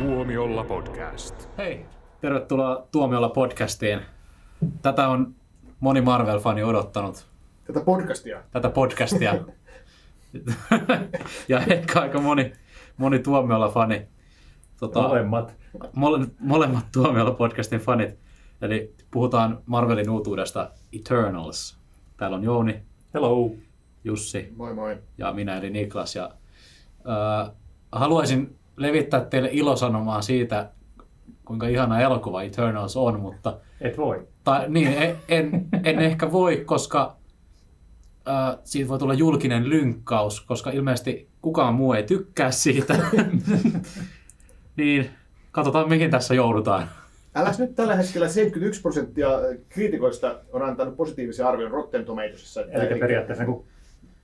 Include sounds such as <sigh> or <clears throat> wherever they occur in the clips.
Tuomiolla podcast. Hei, tervetuloa Tuomiolla podcastiin. Tätä on moni Marvel-fani odottanut, Tätä podcastia. tätä podcastia. <laughs> ja ehkä aika moni, moni Tuomiolla-fani. Tota, Molemmat. mole, molemmat Tuomiolla podcastin fanit. Eli puhutaan Marvelin uutuudesta Eternals. Täällä on Jouni, Hello. Jussi Moi moi. ja minä eli Niklas. Ja, äh, haluaisin levittää teille ilosanomaa siitä, kuinka ihana elokuva Eternals on, mutta Et voi. tai, niin, en, en, en ehkä voi, koska äh, siitä voi tulla julkinen lynkkaus, koska ilmeisesti kukaan muu ei tykkää siitä. <laughs> niin, katsotaan mihin tässä joudutaan. Äläs nyt tällä hetkellä 71 prosenttia kriitikoista on antanut positiivisen arvion Rotten Tomatoesissa. Eli periaatteessa kun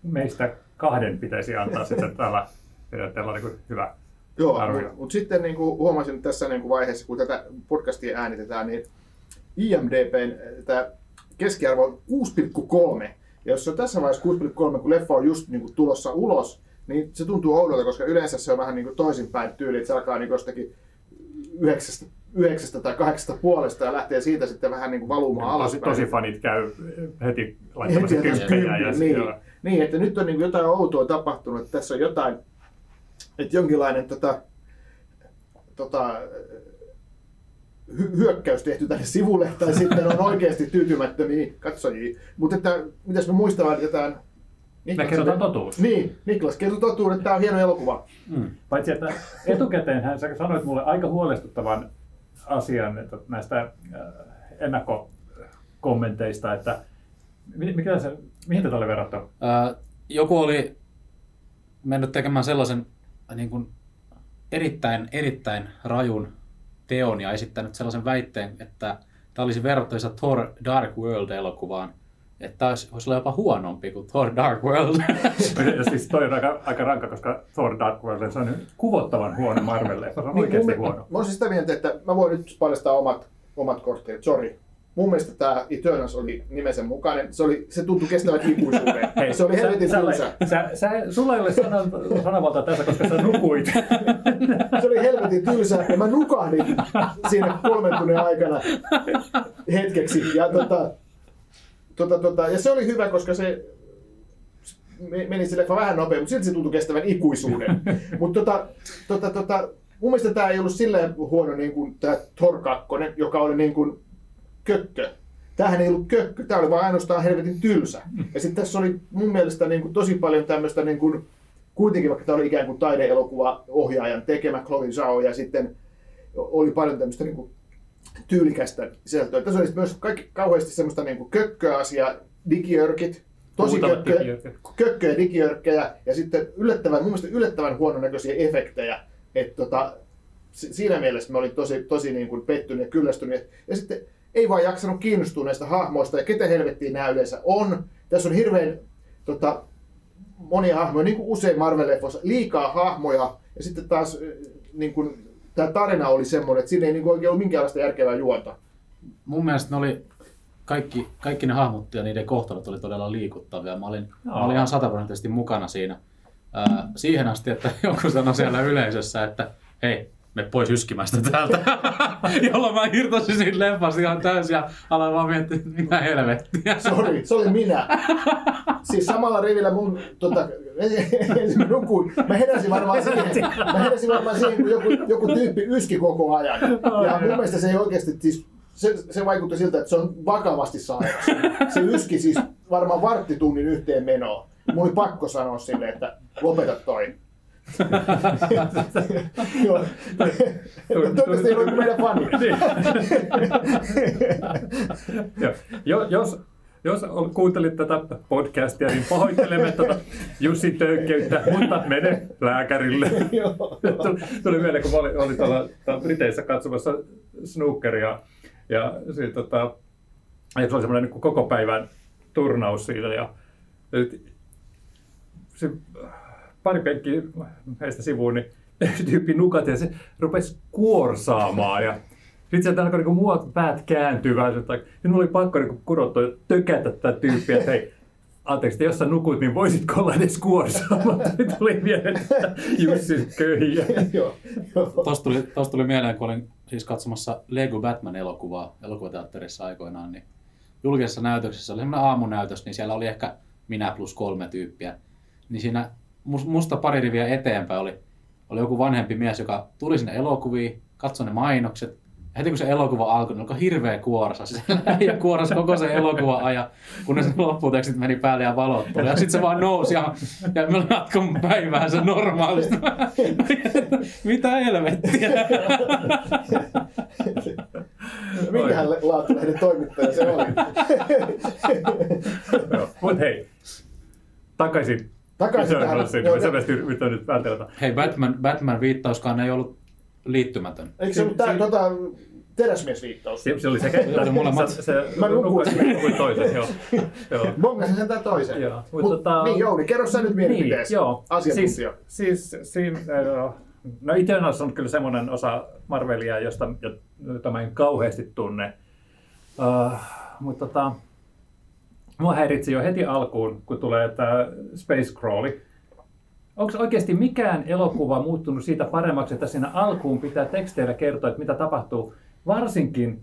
meistä kahden pitäisi antaa sitten tällä periaatteella niin hyvä Joo, mutta mut sitten niin kuin huomasin tässä niin kuin vaiheessa, kun tätä podcastia äänitetään, niin IMDBn tämä keskiarvo on 6,3. Ja jos se on tässä vaiheessa 6,3, kun leffa on just niin kuin tulossa ulos, niin se tuntuu oudolta, koska yleensä se on vähän niin kuin toisinpäin tyyli, että se alkaa niin jostakin yhdeksästä, yhdeksästä tai kahdeksasta puolesta ja lähtee siitä sitten vähän niin kuin valumaan tosi, alaspäin. tosi fanit käy heti laittamassa kymppejä. Ja niin, niin, että nyt on niin jotain outoa tapahtunut, että tässä on jotain, että jonkinlainen tota, tota, hy- hyökkäys tehty tänne sivulle, tai sitten on oikeasti tyytymättömiä katsojia. Mutta että, mitäs me muistellaan jotain... Me kerrotaan totuus. Niin, Niklas, kerro totuuden, että tämä on hieno elokuva. Mm. Paitsi että etukäteen hän sä sanoit mulle aika huolestuttavan asian että näistä äh, ennakkokommenteista, että mi- mikä se, mihin tätä oli verrattu? Äh, joku oli mennyt tekemään sellaisen niin kuin erittäin, erittäin rajun teon ja esittänyt sellaisen väitteen, että tämä olisi verrattavissa Thor Dark World-elokuvaan. Että tämä olisi, olla jopa huonompi kuin Thor Dark World. <laughs> Ja siis toi on aika, aika rankka, koska Thor Dark World se on kuvottavan huono Marvel-leffa. Se on Niin, oikeasti huono. Mä olisin sitä mieltä, että mä voin nyt paljastaa omat, omat kortteet, sori. Mun mielestä tämä Eternals oli nimensä mukainen. Se, oli, se tuntui kestävän ikuisuuden. <laughs> se oli helvetin sä, tylsä. sä, sä, sulla ei ole sanan, tässä, koska sä nukuit. <laughs> Se oli helvetin tylsä ja mä nukahdin siinä kolmen tunnin aikana hetkeksi. Ja, tota, tota, tota, ja se oli hyvä, koska se me- meni leffa vähän nopeammin, mutta silti se tuntui kestävän ikuisuuden. <laughs> Mutta tota, tota, tota, mun mielestä tämä ei ollut silleen huono niin kuin tämä Thor 2, joka oli niin kuin kökkö. Tämähän ei ollut kökkö, tämä oli vaan ainoastaan helvetin tylsä. Ja sitten tässä oli mun mielestä niin kuin tosi paljon tämmöistä niin kuin, kuitenkin vaikka tämä oli ikään kuin taideelokuva ohjaajan tekemä Chloe Zhao ja sitten oli paljon tämmöistä niin kuin tyylikästä sisältöä. Tässä oli myös kaikki kauheasti semmoista niin kuin kökköasiaa, digiörkit, tosi Muutamat kökkö, digiörkit. kökköjä, digiörkkejä ja sitten yllättävän, mun mielestä yllättävän huononäköisiä efektejä. Et tota, si- siinä mielessä mä olin tosi, tosi niin kuin pettynyt ja kyllästynyt. Ja sitten ei vaan jaksanut kiinnostua näistä hahmoista ja ketä helvettiin nämä yleensä on. Tässä on hirveän tota, monia hahmoja, niin kuin usein Marvel-leffoissa, liikaa hahmoja. Ja sitten taas äh, niin kuin, tämä tarina oli semmoinen, että siinä ei niin kuin oikein ollut minkäänlaista järkevää juonta. Mun mielestä ne oli kaikki, kaikki ne hahmot ja niiden kohtalot oli todella liikuttavia. Mä olin, mä olin ihan sataprosenttisesti mukana siinä. Ää, siihen asti, että <laughs> joku sanoi siellä yleisössä, että hei, me pois yskimästä täältä. <laughs> Jolloin mä irtosin siitä leffasta ihan täysin ja aloin vaan miettiä, että mitä helvettiä. Se oli, se oli minä. Siis samalla rivillä mun, tota, mä nukuin. Mä heräsin varmaan siihen, mä heräsin varmaan siihen, kun joku, joku tyyppi yski koko ajan. Ja mun mielestä se ei oikeasti, siis, se, se vaikutti siltä, että se on vakavasti sairas. Se yski siis varmaan varttitunnin yhteen menoon. Mun oli pakko sanoa sille, että lopeta toi. Joo. Toivottavasti ei ole meidän fani. Jos, jos kuuntelit tätä podcastia, niin pahoittelemme tätä Jussin töykkeyttä, mutta mene lääkärille. Tuli- mieleen, kun olin, olin tuolla, Briteissä katsomassa snookeria ja sit, tota, ja se oli semmoinen niin koko päivän turnaus siitä ja sit se, pari penkkiä heistä sivuun, niin yksi <laughs> tyyppi nukati ja se rupesi kuorsaamaan ja sitten sieltä alkoi niinku mua päät kääntyy vähän. mulla oli pakko niinku kurottua ja tökätä tätä tyyppiä, että hei, anteeksi, jos sä nukut, niin voisitko olla edes kuorsaa? Mutta <laughs> tuli mieleen, että Jussi köhiä. <laughs> Tuosta tuli, tosta tuli mieleen, kun olin siis katsomassa Lego Batman-elokuvaa elokuvateatterissa aikoinaan, niin julkisessa näytöksessä oli semmoinen aamunäytös, niin siellä oli ehkä minä plus kolme tyyppiä. Niin siinä musta pari riviä eteenpäin oli, oli joku vanhempi mies, joka tuli sinne elokuviin, katsoi ne mainokset, ja heti kun se elokuva alkoi, niin alkoi hirveä kuorsa. Se <laughs> ja kuoras koko sen elokuvan ajan, kunnes ne lopputekstit meni päälle ja valot tuli. Ja sitten se vaan nousi ja, ja me jatkoin päivää se normaalisti. <laughs> Mitä helvettiä? <laughs> Minkähän laatulehden toimittaja se oli? Mutta hei, takaisin. Takaisin tähän. Joo, Mä selvästi yritän nyt vältellä. Hei, Batman, Batman viittauskaan ei ollut liittymätön. Eikö se ollut tää tota, teräsmiesviittaus? Se, se oli sekä että. Oli molemmat. Se, se, Mä nukuin. nukuin toisen, joo. <laughs> joo. Bongasin sen tää toisen. Joo, mut Mut, tota- Niin Jouni, kerro sä nyt mielipiteesi. Niin, joo. Asiantuntija. Siis, siis siinä, äh, no Eternals on kyllä semmoinen osa Marvelia, josta, jota mä en kauheasti tunne. Uh, mutta tota, mua häiritsi jo heti alkuun, kun tulee tämä Space Crawli. Onko oikeasti mikään elokuva muuttunut siitä paremmaksi, että siinä alkuun pitää teksteillä kertoa, että mitä tapahtuu? Varsinkin,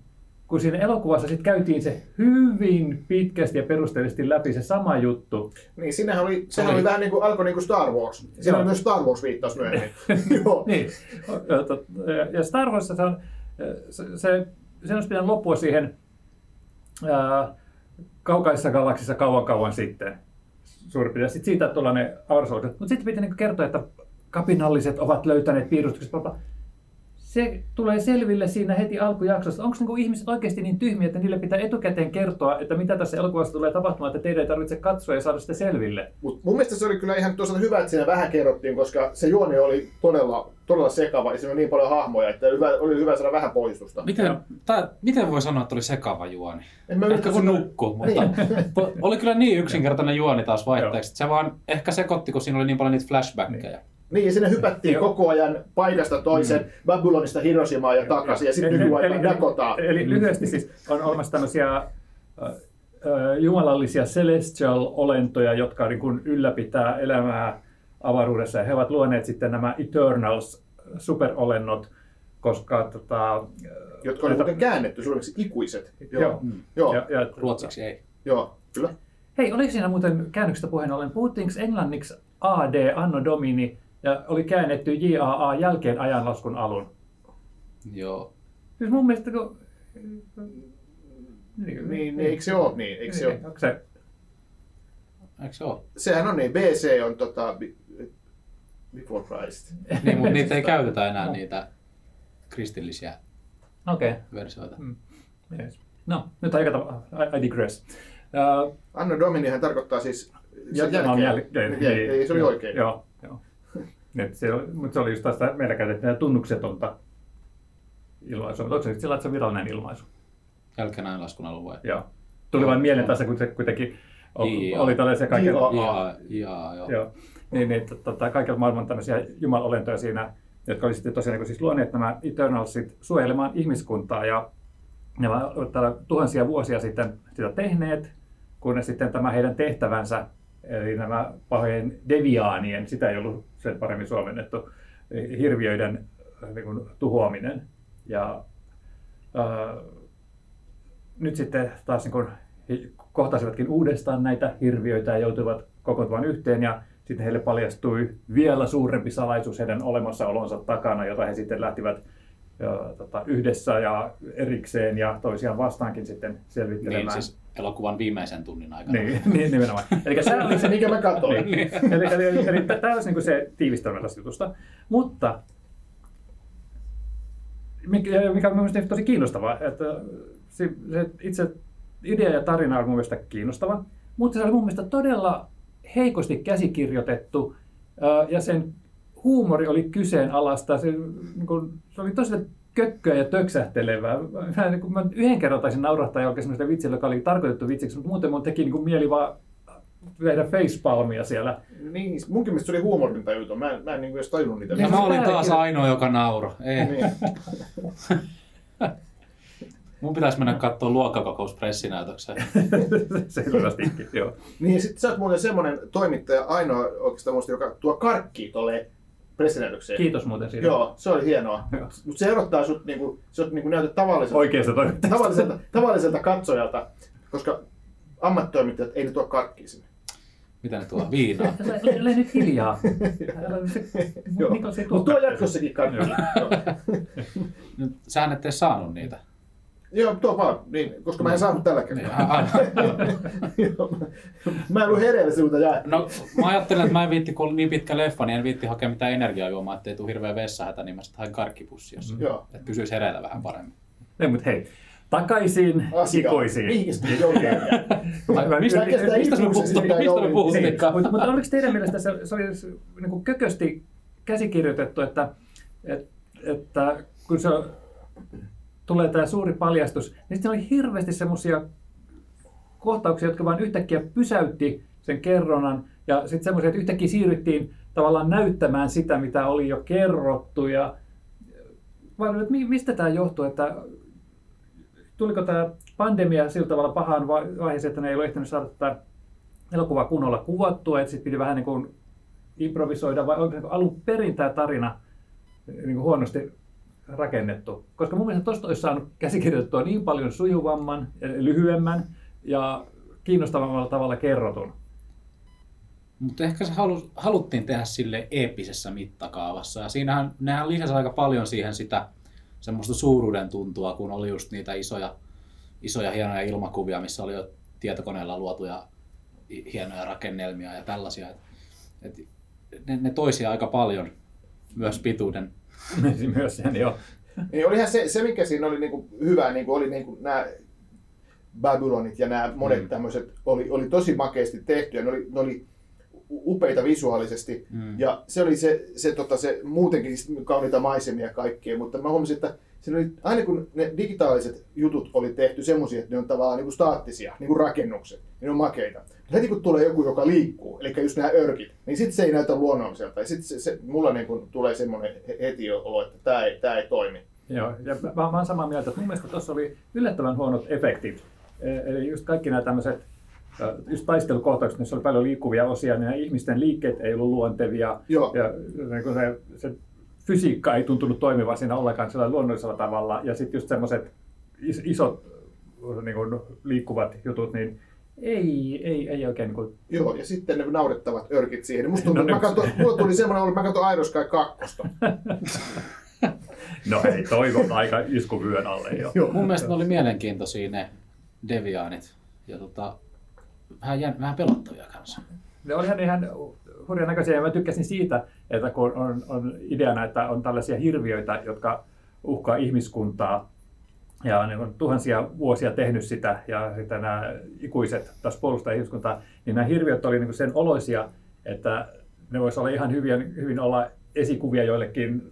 kun siinä elokuvassa sitten käytiin se hyvin pitkästi ja perusteellisesti läpi se sama juttu. Niin, siinähän oli, sehän oli- oli vähän niin kuin, alkoi niin kuin Star Wars. Siinä oli myös Star Wars-viittaus myöhemmin. <laughs> Joo. niin. Ja Star Warsissa se on, se, se, sen olisi pitänyt loppua siihen ää, kaukaisessa galaksissa kauan kauan sitten. Suurin piirtein. Sitten siitä ne avaruusalukset. Mutta sitten pitää niin kertoa, että kapinalliset ovat löytäneet piirustukset. Se tulee selville siinä heti alkujaksossa. Onko niinku ihmiset oikeasti niin tyhmiä, että niille pitää etukäteen kertoa, että mitä tässä elokuvassa tulee tapahtumaan, että teidän ei tarvitse katsoa ja saada sitä selville? Mut mun mielestä se oli kyllä ihan toisaalta hyvä, että siinä vähän kerrottiin, koska se juoni oli todella, todella sekava ja siinä oli niin paljon hahmoja, että hyvä, oli hyvä saada vähän poistusta. Miten, tää, miten voi sanoa, että oli sekava juoni? En mä Ehkä kun sitä- nukkuu, mutta Niin. <laughs> oli kyllä niin yksinkertainen juoni taas vaihteeksi. että Se vaan ehkä sekoitti, kun siinä oli niin paljon niitä flashbackkejä. Niin, ja sinne hypättiin Joo. koko ajan paikasta toiseen, mm. Babylonista Hiroshimaan ja takaisin, ja sitten nykyaikaan Dakotaan. Eli lyhyesti siis on olemassa tämmöisiä äh, jumalallisia celestial-olentoja, jotka niin kuin ylläpitää elämää avaruudessa. Ja he ovat luoneet sitten nämä Eternals, superolennot, koska tota, Jotka oli muuten käännetty suomeksi ikuiset. Joo. Joo. Mm. Joo. Ja, ja, Ruotsiksi ei. Joo, kyllä. Hei, oliko siinä muuten käännöksestä puheen ollen, puhuttiinko englanniksi AD, Anno Domini, ja oli käännetty JAA jälkeen ajanlaskun alun? Joo. Siis mun mielestä kun... Niin, niin eikö se ole niin? Eikö se ole? Onko se Eikö se ole? Sehän on niin, BC on tota, be- Before Christ. <laughs> Niin, mutta niitä ei käytetä enää niitä kristillisiä Okei. Okay. versioita. Yes. No, nyt aika tavalla. I, I digress. Uh, Anno Dominihan tarkoittaa siis ja, sen jälkeen. jälkeen. Jälkeen. Niin, ei, se oli oikein. Joo, joo. Et se, oli- mutta se oli just tästä, meillä käytettiin tunnuksetonta ilmaisua. Mutta onko se sillä, että se on virallinen ilmaisu? Jälkeen laskun alun vai? Joo. Tuli vain mieleen tässä, kun se kuitenkin oli, oli tällaisia kaiken, Joo. Jaa, jaa, joo. joo, niin, niin tota, kaiken maailman tämmöisiä jumalolentoja siinä, jotka oli sitten tosiaan niin siis luoneet nämä Eternalsit suojelemaan ihmiskuntaa ja ne ovat täällä tuhansia vuosia sitten sitä tehneet, kunnes sitten tämä heidän tehtävänsä, eli nämä pahojen deviaanien, sitä ei ollut sen paremmin suomennettu, hirviöiden äh, niin kuin, tuhoaminen. Ja ää, nyt sitten taas niin kuin, kohtasivatkin uudestaan näitä hirviöitä ja joutuivat kokoontumaan yhteen ja sitten heille paljastui vielä suurempi salaisuus heidän olemassaolonsa takana, jota he sitten lähtivät ja, tota, yhdessä ja erikseen ja toisiaan vastaankin sitten selvittelemään. Niin, siis elokuvan viimeisen tunnin aikana. Niin, <laughs> niin nimenomaan. Eli se oli Se, mikä mä katsoin. <laughs> niin. eli, eli, eli, eli tämä olisi niin se tiivistelmä tästä jutusta. Mutta mikä, on mielestäni tosi kiinnostavaa, että se, se itse idea ja tarina on mun mielestä kiinnostava, mutta se oli mun mielestä todella heikosti käsikirjoitettu ja sen huumori oli kyseenalaista. Se, niin kuin, se oli tosi kökköä ja töksähtelevää. Mä, niin kuin, mä yhden kerran taisin naurahtaa jollekin sellaista vitsillä, joka oli tarkoitettu vitsiksi, mutta muuten mun teki niin kuin mieli vaan tehdä facepalmia siellä. Niin, munkin mielestä se oli huumorintajuton. Mä, mä en niin edes tajunnut niitä. Ja mä olin taas ainoa, joka nauro. Ei. Niin. <laughs> Mun pitäisi mennä katsoa luokkakokouspressinäytökseen. <laughs> Selvästikin, joo. Niin, sit sä oot muuten semmonen toimittaja ainoa oikeastaan musta, joka tuo karkki tolle pressinäytökseen. Kiitos muuten siitä. Joo, se oli hienoa. Mutta se erottaa sut, niinku, sä niinku näytät tavalliselta, Oikeasta tavalliselta, tavalliselta katsojalta, koska ammattitoimittajat ei ne tuo karkkia sinne. Mitä ne tuo? Viinaa. <laughs> Ole, nyt hiljaa. Mutta tuo karkkia. jatkossakin karkki. Joo. Nyt sähän et edes saanut niitä. Joo, tuo vaan, niin, koska mä en saanut tällä Niin, kertaa. Joo, <laughs> mä- en ollut hereillä sinulta jaettu. No, mä ajattelin, että mä en viitti, kun niin pitkä leffa, niin en viitti hakea mitään energiajuomaa, ettei tule hirveä vessahätä, niin mä sitten hain karkkipussia, jos Joo. että pysyisi hereillä vähän paremmin. Ei, mutta hei, takaisin Asia. Mä- Mistä, mistä me puhuttiin? sitä Mistä me joulun- puhuttiin? Niin, mutta, mutta oliko teidän mielestä se, se oli niin kuin kökösti käsikirjoitettu, että, että, että kun se tulee tämä suuri paljastus, niin sitten oli hirveästi semmoisia kohtauksia, jotka vain yhtäkkiä pysäytti sen kerronnan. Ja sitten semmoisia, että yhtäkkiä siirryttiin tavallaan näyttämään sitä, mitä oli jo kerrottu. Ja vaan, että mi- mistä tämä johtuu, että tuliko tämä pandemia sillä tavalla pahaan vai- vaiheeseen, että ne ei ole ehtinyt saada tätä elokuvaa kunnolla kuvattua, että sitten piti vähän niin kuin improvisoida, vai onko alun perin tämä tarina niin kuin huonosti rakennettu? Koska mun mielestä tuosta olisi saanut käsikirjoitettua niin paljon sujuvamman, lyhyemmän ja kiinnostavammalla tavalla kerrotun. Mutta ehkä se halu, haluttiin tehdä sille eeppisessä mittakaavassa. Ja siinähän nehän lisäsi aika paljon siihen sitä semmoista suuruuden tuntua, kun oli just niitä isoja, isoja hienoja ilmakuvia, missä oli jo tietokoneella luotuja hienoja rakennelmia ja tällaisia. Et, et ne, ne toisia aika paljon myös pituuden. <laughs> Myös sen, joo. Niin olihan se, se mikä siinä oli niinku hyvä, niinku oli niinku nämä Babylonit ja nämä monet Mm. mm. tämmöiset oli, oli tosi makeasti tehty ja ne oli, ne oli upeita visuaalisesti. Mm. Ja se oli se, se, tota, se muutenkin kauniita maisemia kaikkea, mutta mä huomasin, että siinä oli, aina kun ne digitaaliset jutut oli tehty semmoisia, että ne on tavallaan niin kuin staattisia, niin kuin rakennukset, niin ne on makeita. Heti kun tulee joku, joka liikkuu, eli just nämä örkit, niin sitten se ei näytä luonnolliselta. Ja sitten se, se, mulla niin kuin tulee semmoinen he- heti olo, että tämä ei, tää ei toimi. Joo, ja mä, mä oon samaa mieltä, että mun mielestä tuossa oli yllättävän huonot efektit. E- Eli just kaikki nämä tämmöiset just taistelukohtaukset, missä oli paljon liikkuvia osia, niin nämä ihmisten liikkeet ei ollut luontevia. Joo. Ja niin se, se fysiikka ei tuntunut toimivan siinä ollenkaan sillä luonnollisella tavalla. Ja sitten just semmoiset is, isot niin kuin liikkuvat jutut, niin ei, ei, ei oikein niin kuin, Joo, ja sitten ne naurettavat örkit siihen. Niin Musta tuntuu, No no, mä katsoin, mulla tuli semmoinen, että mä katsoin Iron Sky 2. <laughs> no ei, toivon aika iskuvyön alle jo. Joo. Mun mielestä ne oli mielenkiintoisia ne deviaanit. Ja tota, vähän, jän, vähän pelottavia kanssa. Ne olihan ihan hurjan näköisiä ja mä tykkäsin siitä, että kun on, on ideana, että on tällaisia hirviöitä, jotka uhkaa ihmiskuntaa ja on niin tuhansia vuosia tehnyt sitä ja sitten nämä ikuiset taas puolustaa ihmiskuntaa, niin nämä hirviöt oli niin sen oloisia, että ne voisi olla ihan hyvin, hyvin olla esikuvia joillekin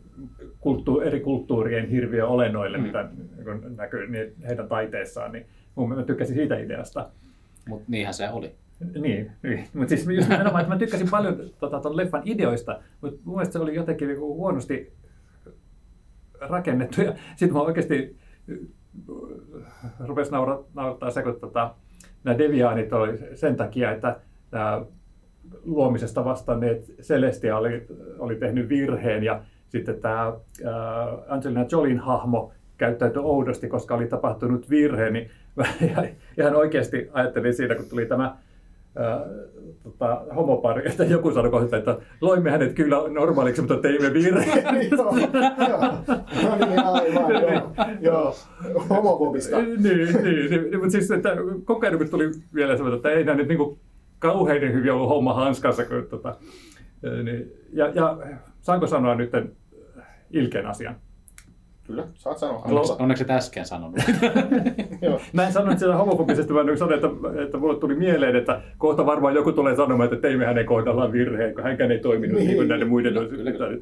kulttu, eri kulttuurien hirviöolennoille, Mm. mitä niin näkyy niin heidän taiteessaan, niin mun mä tykkäsin siitä ideasta. Mutta niinhän se oli. Niin, niin. mutta siis just nimenomaan, että mä tykkäsin paljon tota, ton leffan ideoista, mutta mun mielestä se oli jotenkin niinku huonosti rakennettu. Ja sitten mä oikeasti äh, rupesi naura, naurattaa se, kun tota, nämä deviaanit oli sen takia, että nämä luomisesta vastanneet Celestia oli, oli tehnyt virheen ja sitten tämä Angelina Jolin hahmo käyttäytyi oudosti, koska oli tapahtunut virhe, niin <laughs> ihan oikeasti ajattelin siinä, kun tuli tämä tota, homopari, että joku sanoi kohta, että loimme hänet kyllä normaaliksi, mutta teimme virheen. <laughs> joo, joo. No niin, aivan, joo. joo. Homofobista. niin, niin, niin, niin, mutta siis että koko ajan tuli vielä semmoinen, että ei nämä nyt niin kauhean hyvin ollut homma hanskassa. Kun, tota, niin, ja, ja saanko sanoa nyt ilkeän asian? Kyllä, saat sanoa. Onneksi, onneksi et äsken sanonut. <laughs> Joo. Mä en sanonut sitä homofobisesti, vaan sanoin, että, että mulle tuli mieleen, että kohta varmaan joku tulee sanomaan, että teimme hänen kohdallaan virheen, kun hänkään ei toiminut niin, Niin. kuin näiden muiden. Kyllä, kyllä.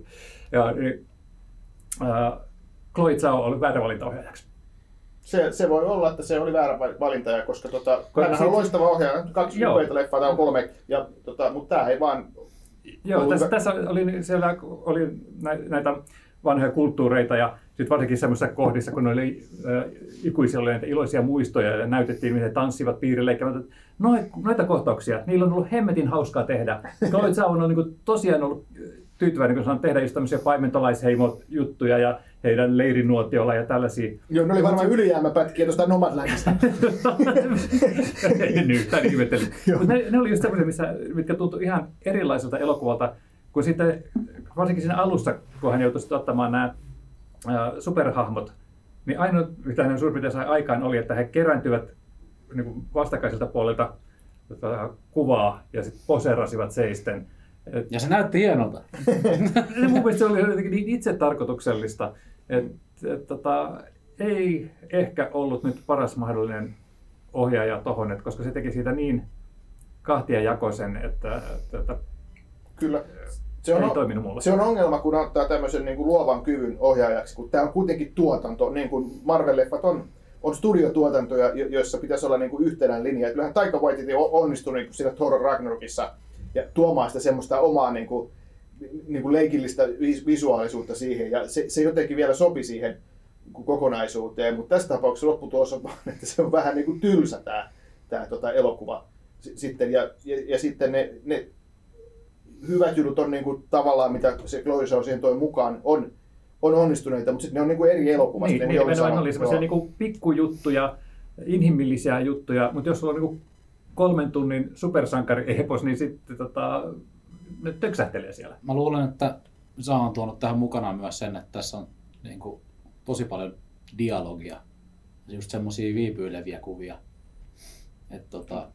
Ja, niin, äh, Chloe Zhao oli väärä valinta ohjaajaksi. Se, se voi olla, että se oli väärä va- valinta, ja koska tota, hänhän on loistava ohjaaja, kaksi upeita leffaa, tai on kolme, ja, tota, mutta tämä ei vaan Joo, Ollut tässä, hyvä. tässä oli, siellä oli nä- näitä vanhoja kulttuureita ja sitten varsinkin semmoisissa kohdissa, kun ne oli äh, ikuisia oli näitä iloisia muistoja ja näytettiin, miten tanssivat piirileikkivät. Noit, noita kohtauksia, niillä on ollut hemmetin hauskaa tehdä. Zhao on niin tosiaan ollut tyytyväinen, kun saan tehdä just tämmöisiä paimentolaisheimo-juttuja ja heidän leirinuotiolla ja tällaisia. Joo, ne oli varmaan ylijäämäpätkiä tuosta Nomadlandista. <laughs> en yhtään ihmetteli. Mutta ne, ne, oli just semmoisia, mitkä tuntui ihan erilaiselta elokuvalta, kun sitten varsinkin siinä alussa, kun hän joutui ottamaan nämä superhahmot, niin ainoa, mitä hän suurin piirtein sai aikaan, oli, että he kerääntyvät niin kuin vastakkaiselta puolelta tota, kuvaa ja sitten poserasivat seisten. Et, ja se näytti hienolta. <laughs> mun mielestä se oli jotenkin niin itse tarkoituksellista, että et, tota, ei ehkä ollut nyt paras mahdollinen ohjaaja tohon, koska se teki siitä niin kahtia jakoisen, että, että, että Kyllä. Se on, ei toiminut mulle. se on ongelma, kun ottaa tämmöisen niin kuin luovan kyvyn ohjaajaksi, kun tämä on kuitenkin tuotanto, niin kuin Marvel-leffat on, on studiotuotantoja, jo- joissa pitäisi olla niin kuin yhtenäinen linja. Kyllähän Taika Waititi on onnistunut niin kuin siinä Thor Ragnarokissa ja tuomaan sitä semmoista omaa niin kuin, niin kuin leikillistä vis- visuaalisuutta siihen, ja se, se jotenkin vielä sopi siihen niin kokonaisuuteen, mutta tässä tapauksessa lopputulos on vaan, <laughs> että se on vähän niin kuin tylsä tämä, tämä tota, elokuva S- sitten, ja, ja, ja sitten ne, ne hyvät jutut on niin kuin, tavallaan, mitä se Chloe Zhao siihen toi mukaan, on, on onnistuneita, mutta sitten ne on niin kuin eri elokuvasta. Niin, ne niin ei ole nimenomaan sama- oli semmoisia joo. niinku pikkujuttuja, inhimillisiä juttuja, mutta jos sulla on niinku kolmen tunnin supersankari-epos, niin sitten tota, ne töksähtelee siellä. Mä luulen, että Saa on tuonut tähän mukanaan myös sen, että tässä on niin kuin, tosi paljon dialogia. Just semmoisia viipyileviä kuvia. Et, tota,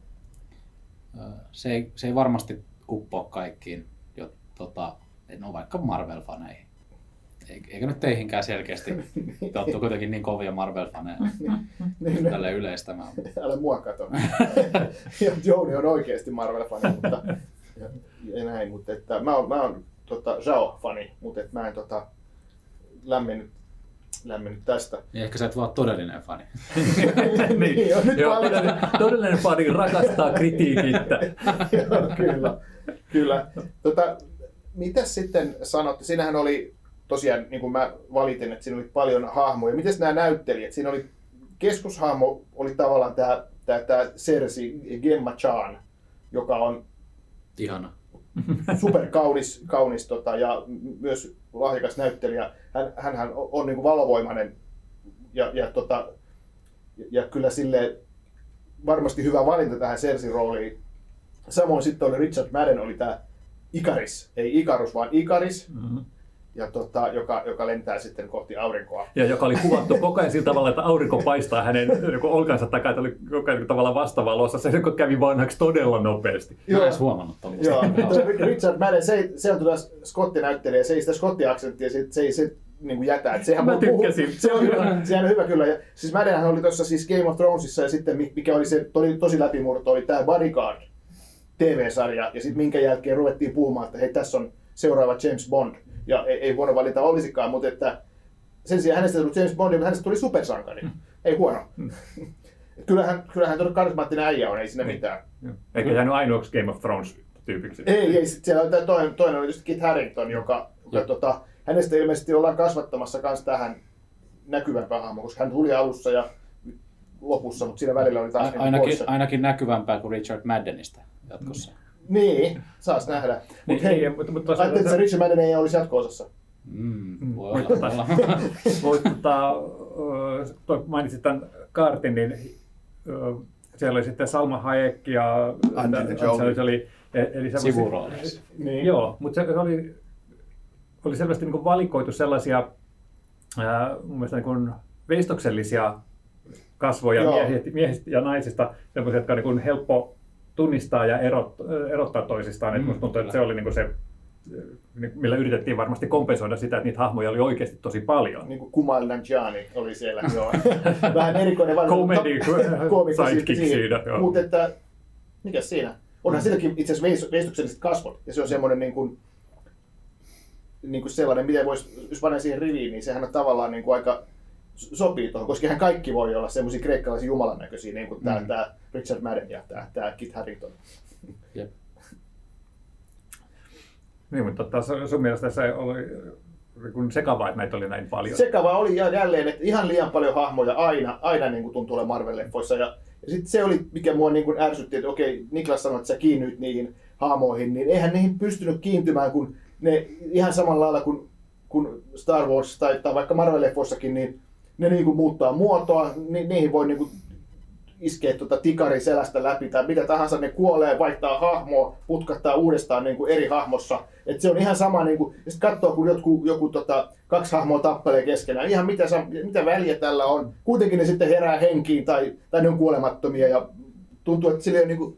se, ei, se ei varmasti uppoa kaikkiin, jo, tota, no vaikka Marvel-faneihin. Eik- Eikä nyt teihinkään selkeästi. <laughs> Te olette kuitenkin niin kovia Marvel-faneja <laughs> Niin, tälle yleistämään. Älä mua kato. <laughs> ja Jouni on oikeasti Marvel-fani, mutta ja, ja näin, mutta että mä oon, mä oon tota, Zhao-fani, mutta et mä en tota, lämmennyt, lämmennyt tästä. Niin ehkä sä et vaan todellinen fani. niin, joo, nyt Joo, todellinen, todellinen fani rakastaa kritiikittä. Joo, kyllä, <laughs> kyllä. Tota, mitäs sitten sanotte? Siinähän oli tosiaan, niin kuin mä valitin, että siinä oli paljon hahmoja. Miten nämä näyttelijät? Siinä oli keskushahmo oli tavallaan tämä, tämä, tämä Cersei Gemma Chan, joka on Ihana. <laughs> superkaunis kaunis, tota, ja myös lahjakas näyttelijä. Hän, hänhän on, on niin kuin valovoimainen ja, ja, tota, ja, ja kyllä sille varmasti hyvä valinta tähän Cersei rooliin. Samoin sitten oli Richard Madden, oli tämä Ikaris, ei Ikarus, vaan Ikaris, Mhm. ja tota, joka, joka lentää sitten kohti aurinkoa. Ja joka oli kuvattu <laughs> koko ajan sillä tavalla, että aurinko paistaa hänen niin olkansa takaa, että oli koko ajan tavallaan vastavalossa. Se niin kävi vanhaksi todella nopeasti. Mä en huomannut tuollaista. Joo, Richard Madden, se, se on tuota skottinäyttelijä, se ei sitä skottiaksenttia, se, se se niin kuin jätä. Et sehän Mä tykkäsin. Se on hyvä, sehän on hyvä kyllä. Ja, siis Maddenhän oli tuossa siis Game of Thronesissa ja sitten mi- mikä oli se tosi, tosi läpimurto, oli tämä Bodyguard TV-sarja. Ja sitten minkä jälkeen ruvettiin puhumaan, että hei tässä on seuraava James Bond. Ja ei, ei huono valinta olisikaan, mutta että sen sijaan hänestä tuli James Bond, mutta hänestä tuli supersankari. Ei huono. kyllähän, kyllähän tuo karismaattinen äijä on, ei siinä mitään. Eikä jäänyt ainoaksi Game of Thrones-tyypiksi. Ei, ei. Sit siellä on toinen, toinen oli just Kit Harington, joka, joka tota, hänestä ilmeisesti ollaan kasvattamassa kans tähän näkyvämpään hahmoon, koska hän tuli alussa ja lopussa, mutta siinä välillä oli taas A- niinku ainakin, poissa. ainakin näkyvämpää kuin Richard Maddenista jatkossa. Niin, saas nähdä. Niin, Mutta hei, ei, mutta- mutta- ajattelin, että se Richard Madden ei olisi jatko-osassa. Mm, voi olla, ottaa- voi olla. Voit, tota, toi mainitsit tämän kaartin, niin siellä oli sitten Salma Hayek ja Angelina se oli, se oli, e- eli Sivurooleissa. Niin. Joo, mutta se oli, oli selvästi niin kuin valikoitu sellaisia ää, mun mielestä niin kuin veistoksellisia kasvoja miehistä, miehistä ja naisista, sellaisia, jotka on niin kuin helppo tunnistaa ja erot, erottaa toisistaan. Mm, Mm, Et musta tuntuu, että se oli niin kuin se, millä yritettiin varmasti kompensoida sitä, että niitä hahmoja oli oikeasti tosi paljon. Niin kuin Kumail Nanjiani oli siellä, <laughs> joo. Vähän erikoinen Comedy <laughs> koomikko sidekick siinä, joo. Mutta että, mikä siinä? Onhan silläkin itse asiassa veis- veistokselliset kasvot, ja se on semmoinen niin kuin, niin kuin sellainen, miten voisi, jos panee siihen riviin, niin sehän on tavallaan niin kuin aika sopii tuohon, koska eihän kaikki voi olla semmoisia kreikkalaisia jumalan näköisiä, niin kuin tämä, Mm. tämä Richard Madden ja tämä, tämä Kit Harington. <laughs> Jep. Niin, mutta tota, sun mielestä se oli kun sekavaa, että näitä oli näin paljon. Sekava oli ja jälleen, että ihan liian paljon hahmoja aina, aina niin kuin tuntuu olevan Marvel-leffoissa. Ja, ja sitten se oli, mikä mua niin kuin ärsytti, että okei, Niklas sanoi, että sä kiinnyit niihin hahmoihin, niin eihän niihin pystynyt kiintymään, kun ne ihan samalla lailla kuin, kuin Star Wars tai, tai vaikka Marvel-leffoissakin, niin ne niin kuin muuttaa muotoa, ni, niihin voi niin kuin iskee tuota tikarin selästä läpi tai mitä tahansa, ne kuolee, vaihtaa hahmoa, putkattaa uudestaan niin kuin eri hahmossa. Et se on ihan sama, niin kuin, ja sitten katsoo, kun joku, joku tota, kaksi hahmoa tappelee keskenään, ihan mitä, mitä väliä tällä on. Kuitenkin ne sitten herää henkiin tai, tai ne on kuolemattomia ja tuntuu, että sillä ei ole niin kuin,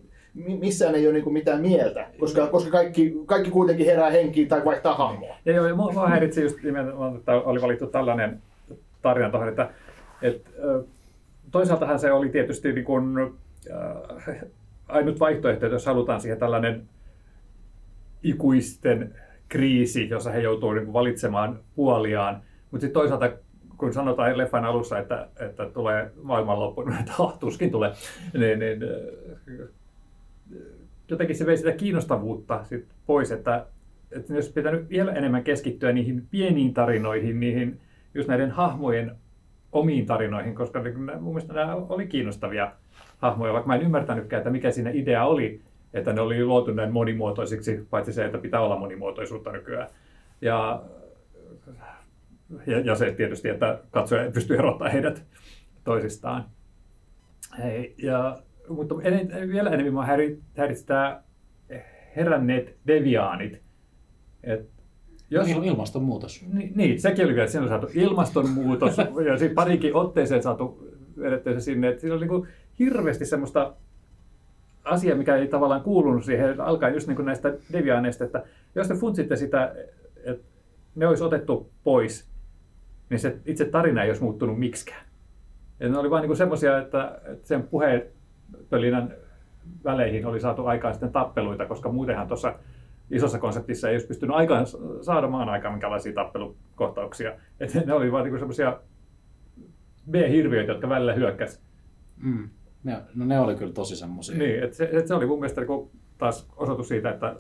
missään ei ole niin kuin mitään mieltä, koska, koska kaikki, kaikki kuitenkin herää henkiin tai vaihtaa hahmoa. Ja joo, ja mua häiritsi just nimenomaan, että oli valittu tällainen tarina tuohon, että, että toisaaltahan se oli tietysti niin kuin, äh, ainut vaihtoehto, että jos halutaan siihen tällainen ikuisten kriisi, jossa he joutuu niin valitsemaan puoliaan. Mutta sitten toisaalta, kun sanotaan leffan alussa, että, että tulee maailmanloppu, <laughs> että tuskin tulee, niin, niin jotenkin se vei sitä kiinnostavuutta sit pois, että, että jos pitänyt vielä enemmän keskittyä niihin pieniin tarinoihin, niihin just näiden hahmojen omiin tarinoihin, koska mun mielestä nämä oli kiinnostavia hahmoja, vaikka mä en ymmärtänytkään, että mikä siinä idea oli, että ne oli luotu näin monimuotoisiksi, paitsi se, että pitää olla monimuotoisuutta nykyään. Ja, ja, ja se tietysti, että katsoja pystyy erottamaan heidät toisistaan. Hei, ja, mutta en, vielä enemmän minua häiritsi tämä heränneet deviaanit. Et jos, Il- ilmastonmuutos. Niin, niin, sekin oli vielä, siinä on saatu ilmastonmuutos <laughs> ja sitten parikin otteeseen saatu vedettyä se sinne, että siinä oli niin hirveästi semmoista asiaa, mikä ei tavallaan kuulunut siihen, alkaa just niin näistä deviaaneista, että jos te funtsitte sitä, että ne olisi otettu pois, niin se itse tarina ei olisi muuttunut miksikään. Ja ne oli vain niin semmoisia, että, että sen puheenpölinän väleihin oli saatu aikaan sitten tappeluita, koska muutenhan tuossa isossa konseptissa ei olisi pystynyt aikaan saada maan aikaan minkälaisia tappelukohtauksia. <laughs> Että ne oli vain niin semmoisia B-hirviöitä, jotka välillä hyökkäs. Mm. Ne, no ne oli kyllä tosi semmoisia. Niin, että se, et se oli mun mielestä niin taas osoitus siitä, että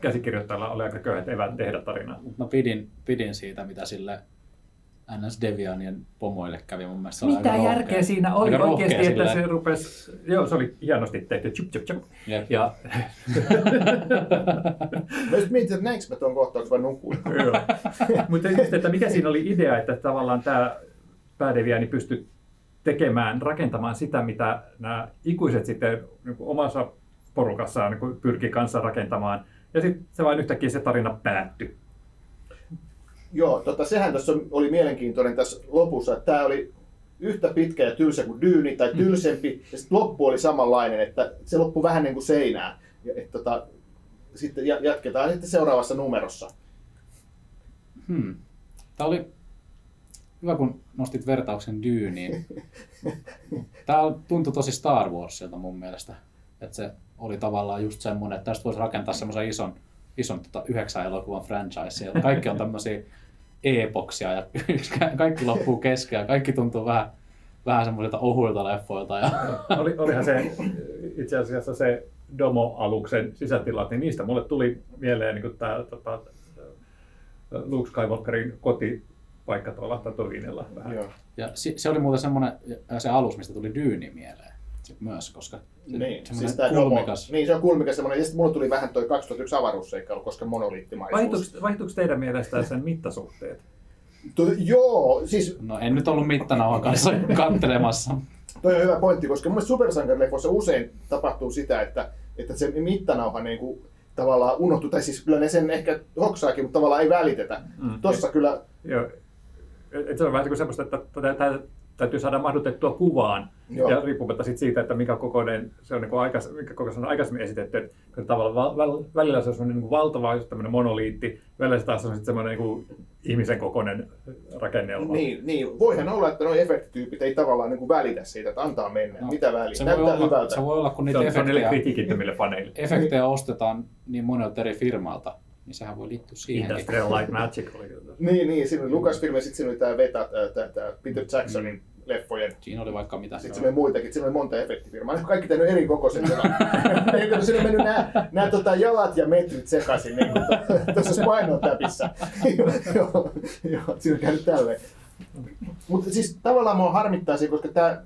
käsikirjoittajalla oli aika köyhät evät tehdä tarinaa. Mä pidin, pidin siitä, mitä sille NS Devianien pomoille kävi mun mielestä. Mitä järkeä rohkea. siinä oli aika oikeasti, että se rupesi, joo se oli hienosti tehty, chup chup chup. Yep. Ja... <laughs> mä just mietin, että näinkö mä tuon kohtauksen vai nukuin. <laughs> Mutta just, että mikä siinä oli idea, että tavallaan tämä päädeviani pystyi tekemään, rakentamaan sitä, mitä nämä ikuiset sitten niin omassa porukassaan niin pyrki kanssa rakentamaan. Ja sitten se vain yhtäkkiä se tarina päättyi. Joo, tota, sehän tässä oli mielenkiintoinen tässä lopussa, että tämä oli yhtä pitkä ja tylsä kuin Dyyni tai mm. tylsempi, ja sitten loppu oli samanlainen, että se loppu vähän niin kuin seinää. Ja, et, tota, sitten jatketaan sitten seuraavassa numerossa. Hmm. Tämä oli hyvä, kun nostit vertauksen Dyyniin. <laughs> Tämä tuntui tosi Star Warsilta mun mielestä. Että se oli tavallaan just semmoinen, että tästä voisi rakentaa semmoisen ison, ison tota, yhdeksän elokuvan franchise. Kaikki on tämmöisiä e-boksia ja <laughs> kaikki loppuu kesken ja kaikki tuntuu vähän, vähän semmoisilta ohuilta leffoilta. Ja... <laughs> Oli, olihan se itse asiassa se Domo-aluksen sisätilat, niin niistä mulle tuli mieleen niin tämä tota, Luke Skywalkerin kotipaikka tuolla Tatooinella vähän. Joo. Ja se, se oli muuten semmoinen se alus, mistä tuli Dyyni mieleen myös, koska se, niin, siis tämä kulmikas. Domo, niin, se on kulmikas semmoinen. Ja sitten mulle tuli vähän toi 2001 avaruusseikkailu, koska monoliittimaisuus. Vaihtuuko, vaihtuuko teidän mielestä sen mittasuhteet? To, joo, siis... No en nyt ollut mittanauhan kanssa kattelemassa. Toi on hyvä pointti, koska mun supersankarileffoissa usein tapahtuu sitä, että, että se mittanauha niin kuin, tavallaan unohtuu, tai siis kyllä ne sen ehkä hoksaakin, mutta tavallaan ei välitetä. Mm. Tossa et, kyllä... Joo. Et se on vähän niin kuin semmoista, että täytyy saada mahdutettua kuvaan. Joo. Ja riippumatta sit siitä, että mikä kokoinen se on, niin aikais, mikä kokoinen on aikaisemmin esitetty. Että tavallaan välillä se on niin valtava monoliitti, välillä se taas on sitten semmoinen niin ihmisen kokoinen rakennelma. Niin, niin, voihan olla, että nuo efektityypit ei tavallaan niin kuin välitä siitä, että antaa mennä. No, Mitä väliä? Se Näyttää voi hyvältä. Se voi olla, kun niitä se on, efektejä, faneille. efektejä ostetaan niin monelta eri firmalta, niin sehän voi liittyä siihen. Industrial Light Magic oli Niin, niin, siinä oli Lucasfilm ja sitten siinä oli tämä Veta, tämä Peter Jacksonin leffojen. Siinä oli vaikka mitä. Sitten siinä oli muitakin, siinä oli monta efektifirmaa. Ne on kaikki tehnyt eri kokoiset. <laughs> Eikö siinä on mennyt nämä, nämä tota, jalat ja metrit sekaisin niin kuin <laughs> tuossa Spinal-täpissä. <laughs> joo, joo, siinä on käynyt tälleen. Mutta siis tavallaan mua harmittaa se, koska tämä,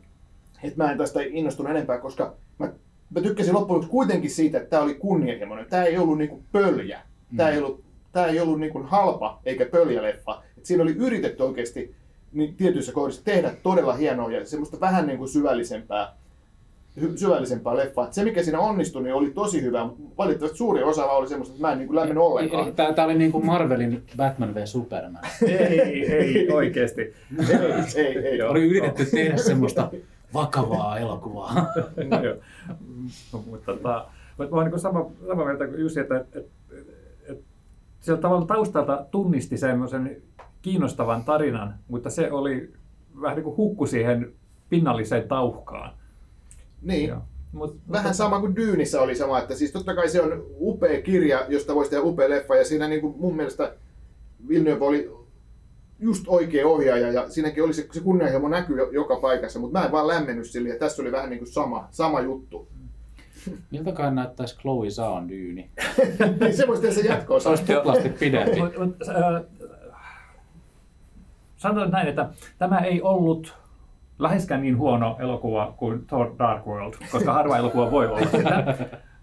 että mä en tästä innostunut enempää, koska mä, mä tykkäsin loppujen lopuksi kuitenkin siitä, että tämä oli kunnianhimoinen. Tämä ei ollut niinku pöljä. Tämä ei ollut, tämä ei ollut niinku halpa eikä pöljä leffa. Et siinä oli yritetty oikeasti niin tietyissä kohdissa tehdä todella hienoa ja semmoista vähän niin kuin syvällisempää, hy- syvällisempää leffaa. Et se mikä siinä onnistui, niin oli tosi hyvä, mutta valitettavasti suuri osa oli semmoista, että mä en niin kuin lämmennyt ollenkaan. Tämä, tämä oli niin kuin Marvelin Batman v Superman. Ei, ei oikeasti. ei, ei, ei. Joo. Oli yritetty tehdä semmoista vakavaa elokuvaa. <laughs> Joo. No, mutta tota, mutta mä oon niin sama, sama mieltä kuin Jussi, että, että, että, että sieltä tavallaan taustalta tunnisti semmoisen kiinnostavan tarinan, mutta se oli vähän niin kuin hukku siihen pinnalliseen tauhkaan. Niin. Joo. Mut, Vähän sama kuin Dyynissä oli sama, että siis totta kai se on upea kirja, josta voisi tehdä upea leffa, ja siinä niin kuin mun mielestä Villeneuve oli just oikea ohjaaja, ja siinäkin oli se, se kunnianhimo näkyy jo- joka paikassa, mutta mä en vaan lämmennyt sille, ja tässä oli vähän niin kuin sama, sama juttu. Miltäkään näyttäisi Chloe Zhaon dyyni? niin <laughs> se voisi tehdä se jatkoa. Se olisi tuplasti pidempi. Äh, sanotaan näin, että tämä ei ollut läheskään niin huono elokuva kuin Thor Dark World, koska harva <laughs> elokuva voi olla sitä.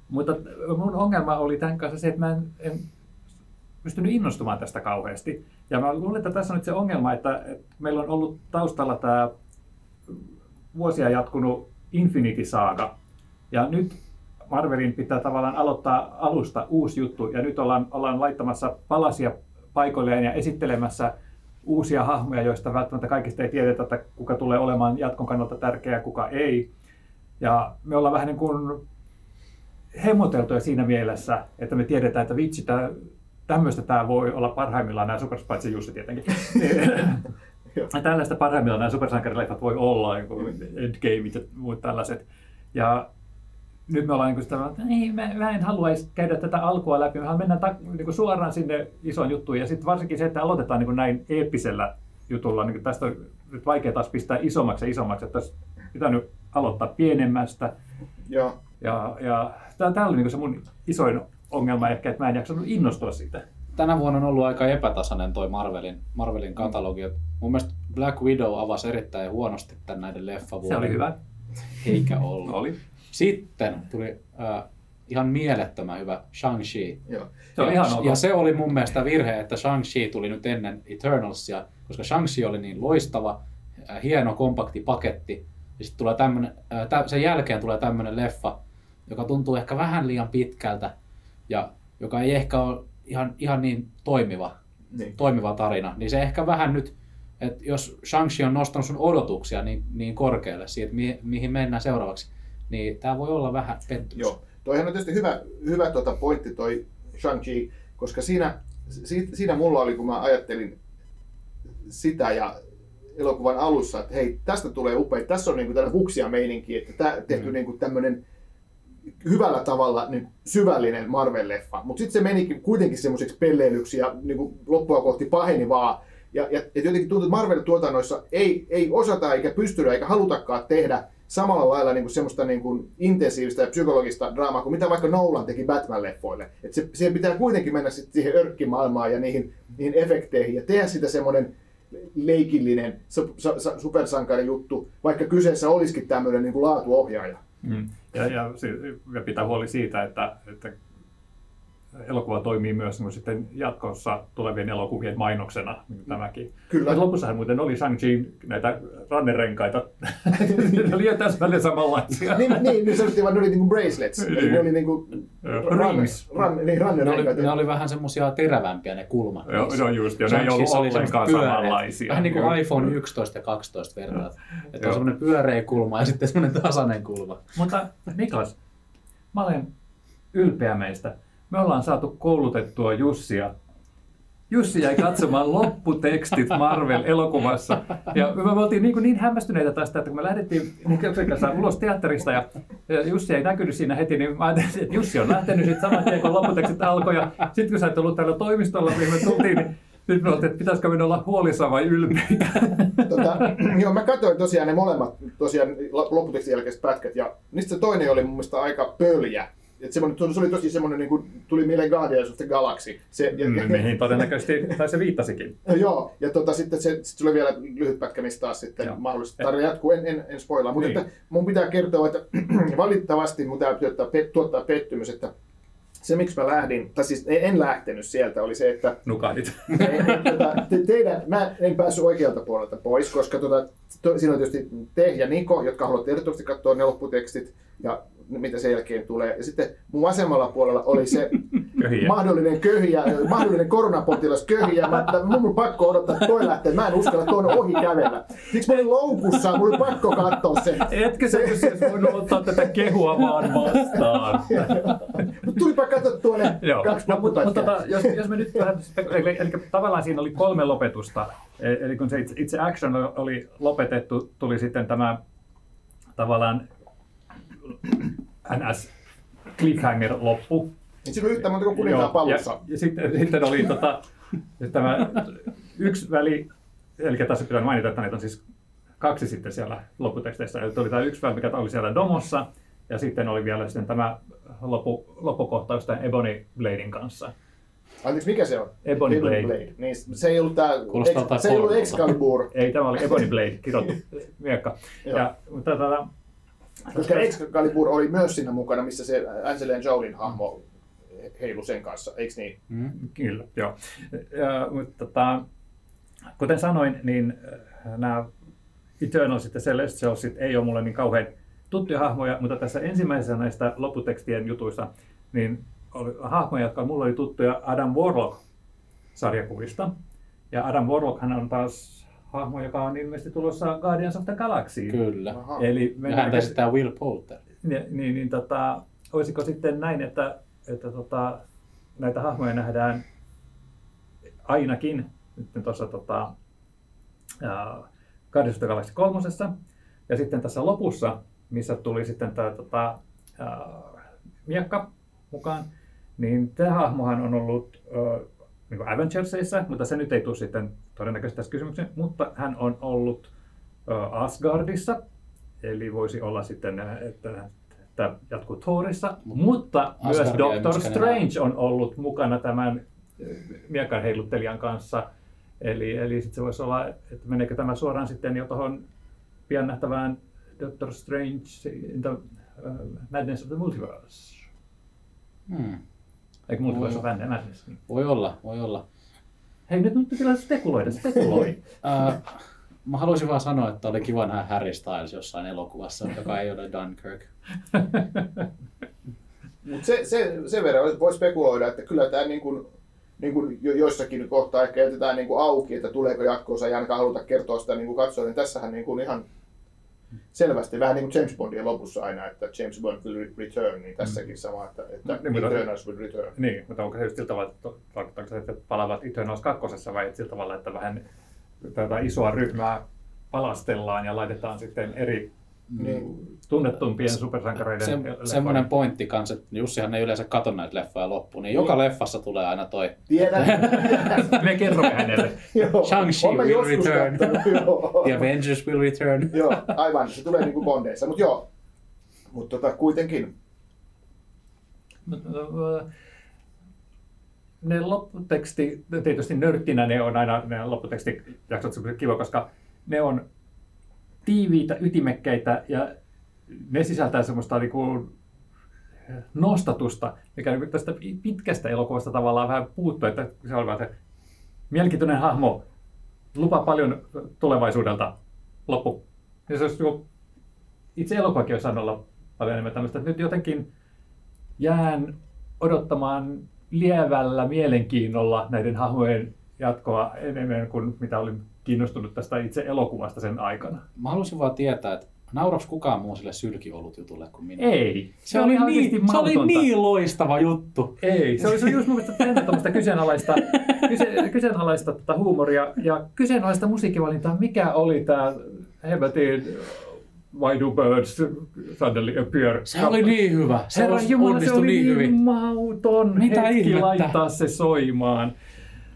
Mutta mun ongelma oli tämän kanssa se, että mä en, en pystynyt innostumaan tästä kauheasti. Ja mä luulen, että tässä on nyt se ongelma, että, että meillä on ollut taustalla tämä vuosia jatkunut Infinity Saga. Ja nyt Marvelin pitää tavallaan aloittaa alusta uusi juttu, ja nyt ollaan, ollaan laittamassa palasia paikoilleen ja esittelemässä uusia hahmoja, joista välttämättä kaikista ei tiedetä, että kuka tulee olemaan jatkon kannalta tärkeä ja kuka ei. Ja me ollaan vähän niin kuin hemmoteltuja siinä mielessä, että me tiedetään, että vitsi, tää, tämmöistä tämä voi olla parhaimmillaan nämä super, paitsi Jussi tietenkin. <laughs> Tällaista parhaimmillaan nämä supersankarileffat voi olla, niin kuin Endgameit ja muut tällaiset. Ja nyt me ollaan niin kuin sitä, että ei, mä, mä en haluaisi käydä tätä alkua läpi, mä haluan mennä ta, niin kuin suoraan sinne isoon juttuun. Ja sitten varsinkin se, että aloitetaan niin kuin näin eeppisellä jutulla, niin kuin tästä on nyt vaikea taas pistää isommaksi ja isommaksi, että olisi pitänyt aloittaa pienemmästä. Joo. Ja, ja tämä oli niin kuin se mun isoin ongelma ehkä, että mä en jaksanut innostua siitä. Tänä vuonna on ollut aika epätasainen toi Marvelin, Marvelin katalogi. Mun mielestä Black Widow avasi erittäin huonosti tämän näiden leffavuoden. Se oli hyvä. Eikä ollut. Oli. Sitten tuli äh, ihan mielettömän hyvä Shang-Chi. Joo. Se ja, ihan ja se oli mun mielestä virhe, että Shang-Chi tuli nyt ennen Eternalsia, koska Shang-Chi oli niin loistava, äh, hieno, kompakti paketti. Ja sitten tulee tämmönen, äh, tä, sen jälkeen tulee tämmöinen leffa, joka tuntuu ehkä vähän liian pitkältä ja joka ei ehkä ole ihan, ihan niin toimiva, Niin. toimiva tarina. Niin se ehkä vähän nyt, että jos Shang-Chi on nostanut sun odotuksia niin, niin korkealle siitä, mihin, mihin mennään seuraavaksi, niin tämä voi olla vähän pettymys. Joo. Toihan on tietysti hyvä, hyvä tota pointti toi Shang-Chi, koska siinä, si- siinä mulla oli, kun mä ajattelin sitä ja elokuvan alussa, että hei, tästä tulee upea, tässä on niinku tällainen huksia meininki, että tämä tehty Mm. niinku tämmöinen hyvällä tavalla niin syvällinen Marvel-leffa, mutta sitten se menikin kuitenkin semmoiseksi pelleilyksi ja niin kuin loppua kohti paheni vaan. Ja, ja, ja jotenkin tuntuu, että Marvel-tuotannoissa ei, ei osata eikä pystyä eikä halutakaan tehdä samalla lailla niin kuin semmoista niin kuin intensiivistä ja psykologista draamaa kuin mitä vaikka Nolan teki Batman-leffoille. Et se, siihen pitää kuitenkin mennä sit siihen örkkimaailmaan ja niihin, niihin efekteihin ja tehdä sitä semmoinen leikillinen su- sa- sa- supersankari juttu, vaikka kyseessä olisikin tämmöinen niin kuin laatuohjaaja. Mm. Ja, ja, ja pitää huoli siitä, että, että elokuva toimii myös niin sitten jatkossa tulevien elokuvien mainoksena, niin kuin tämäkin. Kyllä. Ja lopussahan muuten oli shang näitä rannerenkaita. <laughs> ne oli jo täsmälleen samanlaisia. niin, niin, niin sanottiin vaan, ne oli niinku bracelets. Eli ne oli niinku rings. ran, niin, Ne oli, rannerenkaat. ne oli vähän semmoisia terävämpiä ne kulmat. Joo, no just, ja ne ei ollut ollenkaan samanlaisia. Vähän niin kuin iPhone 11 ja 12 vertaat. Että on semmoinen pyöreä kulma ja sitten semmoinen tasainen kulma. Mutta Niklas, mä olen ylpeä meistä. Me ollaan saatu koulutettua Jussia. Jussi jäi katsomaan <laughs> lopputekstit Marvel-elokuvassa. Ja me oltiin niin, kuin niin hämmästyneitä tästä, että kun me lähdettiin Niklasien kanssa ulos teatterista ja Jussi ei näkynyt siinä heti, niin mä ajattelin, että Jussi on lähtenyt sitten saman tien, kun lopputekstit alkoi. Ja sitten kun sä et ollut täällä toimistolla, mihin me tultiin, niin Nyt me oltiin, että pitäisikö minun olla huolissaan vai ylpeitä. tota, <clears throat> joo, mä katsoin tosiaan ne molemmat tosiaan lopputekstin jälkeiset pätkät ja niistä se toinen oli mun mielestä aika pöljä. Et semmoinen, se oli tosi semmoinen, niin kuin, tuli mieleen Guardians of the Galaxy. Se, ja, Mm, Mihin todennäköisesti, tai se viittasikin. <laughs> Joo, ja tota, sitten se, sit oli vielä lyhyt pätkä, mistä taas sitten Joo. mahdollisesti tarvitsee jatkuu, en, en, en spoilaa. Mutta Niin. että mun pitää kertoa, että <clears throat> valitettavasti mun täytyy tuottaa pettymys, että se miksi mä lähdin, tai siis en en lähtenyt sieltä, oli se, että Nukahdit. <laughs> tota, te, teidän, mä en päässyt oikealta puolelta pois, koska tota, to, siinä on tietysti te ja Niko, jotka haluatte ehdottomasti katsoa ne lopputekstit ja mitä sen jälkeen tulee. Ja sitten mun vasemmalla puolella oli se <laughs> Köhiä. mahdollinen köhiä, mahdollinen koronapotilas köhiä. Mä, että mun on pakko odottaa, että toi lähtee. Mä en uskalla, että toi on ohi kävellä. Siksi mä olin loukussa, mun oli pakko katsoa se. Etkö sä siis voinut ottaa tätä kehua vaan vastaan? <laughs> Mutta tulipa katsottua ne Joo, kaksi no, mutta, mutta tota, jos, jos me nyt vähän, eli, eli tavallaan siinä oli kolme lopetusta. E- Eli kun se itse, itse action oli lopetettu, tuli sitten tämä tavallaan NS cliffhanger loppu. Siinä oli yhtä monta kuin kuninkaan Joo, palussa. Ja, ja sitten, sitten oli tota, tämä yksi väli, eli tässä pitää mainita, että näitä on siis kaksi sitten siellä lopputeksteissä. Eli oli tämä yksi väli, mikä oli siellä Domossa, ja sitten oli vielä sitten tämä loppu, loppukohtaus tämän Ebony Bladein kanssa. Anteeksi, mikä se on? Ebony Blade. Niin, se ei ollut tää, Kuulostaa ex, se ei ollut. Excalibur, <laughs> Ei, tämä oli Ebony Blade, kirjoittu <laughs> miekka. Ja, mutta tota, koska Excalibur oli myös siinä mukana, missä se Angelina Jolin hahmo heilu sen kanssa, eikö niin? Mm. Kyllä, joo. Ja, mutta, tota, kuten sanoin, niin äh, nämä Eternalsit ja Celestialsit ei ole mulle niin kauhean tuttuja hahmoja, mutta tässä ensimmäisessä näistä lopputekstien jutuissa niin oli hahmoja, jotka mulle oli tuttuja Adam Warlock-sarjakuvista. Ja Adam Warlock hän on taas hahmo, joka on ilmeisesti tulossa Guardians of the Galaxy. Kyllä. Aha. Eli Ja häntä esittää Will Poulter. niin, niin, niin tota, olisiko sitten näin, että, että tota, näitä hahmoja nähdään ainakin nyt tuossa tota, ää, Guardians of the Galaxy kolmosessa. Ja sitten tässä lopussa, missä tuli sitten tämä tota, miekka mukaan, niin tämä hahmohan on ollut ää, niin kuin Avengersissa, mutta se nyt ei tule sitten todennäköisesti tässä kysymykseen, mutta hän on ollut ää, Asgardissa, eli voisi olla sitten, että tämä jatkuu Thorissa, mutta myös Asgardia ei Doctor Strange on ollut mukana tämän miekan heiluttelijan kanssa. Eli, eli sitten se voisi olla, että meneekö tämä suoraan sitten jo tuohon pian nähtävään Doctor Strange in the uh, Madness of the Multiverse. Hmm. Eikö Multiverse of Madness? Niin. Voi olla, voi olla. Hei, nyt nyt pitää spekuloida, spekuloi. Uh, <laughs> mä haluaisin vaan sanoa, että oli kiva nähdä Harry Styles jossain elokuvassa, joka ei ole Dunkirk. <laughs> Mutta se, se, sen verran voi spekuloida, että kyllä tämä niin kuin, niin kuin jo, joissakin kohtaa ehkä jätetään niin kuin auki, että tuleeko jatkoosa ja ainakaan haluta kertoa sitä niin kuin katsoa, niin tässähän niin kuin ihan selvästi, vähän niin kuin James Bondin lopussa aina, että James Bond will return, niin tässäkin sama, että, että Niin, Eternals will return. niin, mutta onko se just sillä tavalla, että tarkoittaako se, että palaavat Eternals kakkosessa vai sillä tavalla, että vähän tätä isoa ryhmää palastellaan ja laitetaan sitten eri Niin. tunnettumpien supersankareiden Se, semmoinen pointti kanssa, että Jussihan ei yleensä katso näitä leffoja loppuun, niin joka leffassa tulee aina toi Tiedän. <laughs> Me kerromme hänelle. <laughs> Shang-Chi will return. The Avengers will return. <laughs> joo, aivan. Se tulee niin kuin Bondeissa. Mutta joo. Mutta tota, kuitenkin. Ne lopputeksti, tietysti nörttinä ne on aina, ne lopputekstijaksot on kiva, koska ne on tiiviitä, ytimekkäitä ja ne sisältää semmoista niinku nostatusta, mikä niinku tästä pitkästä elokuvasta tavallaan vähän puuttuu, että se on se mielenkiintoinen hahmo, lupa paljon tulevaisuudelta, loppu. Ja se olisi niinku, itse elokuvakin olisi olla paljon enemmän tämmöistä, että nyt jotenkin jään odottamaan lievällä mielenkiinnolla näiden hahmojen jatkoa enemmän kuin mitä olin kiinnostunut tästä itse elokuvasta sen aikana. Mä haluaisin vaan tietää, että nauraks kukaan muu sille sylkiolut jutulle kuin minä? Ei. Se, oli, ihan niin, se oli mautonta. niin loistava juttu. Ei, se oli, se oli just mun mielestä kyseenalaista, kyse, kyseenalaista tota huumoria ja kyseenalaista musiikkivalintaa. Mikä oli tämä helvetin Why do birds suddenly appear? Se oli niin hyvä. Se Herra olisi Jumala, se oli niin niin hyvin. mauton Mitä hetki ihmettä? laittaa se soimaan.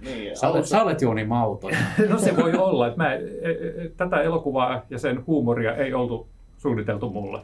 Niin, Sä olet, sä olet Jouni Mauton. <laughs> No se voi olla, että mä, e- e- tätä elokuvaa ja sen huumoria ei oltu suunniteltu mulle.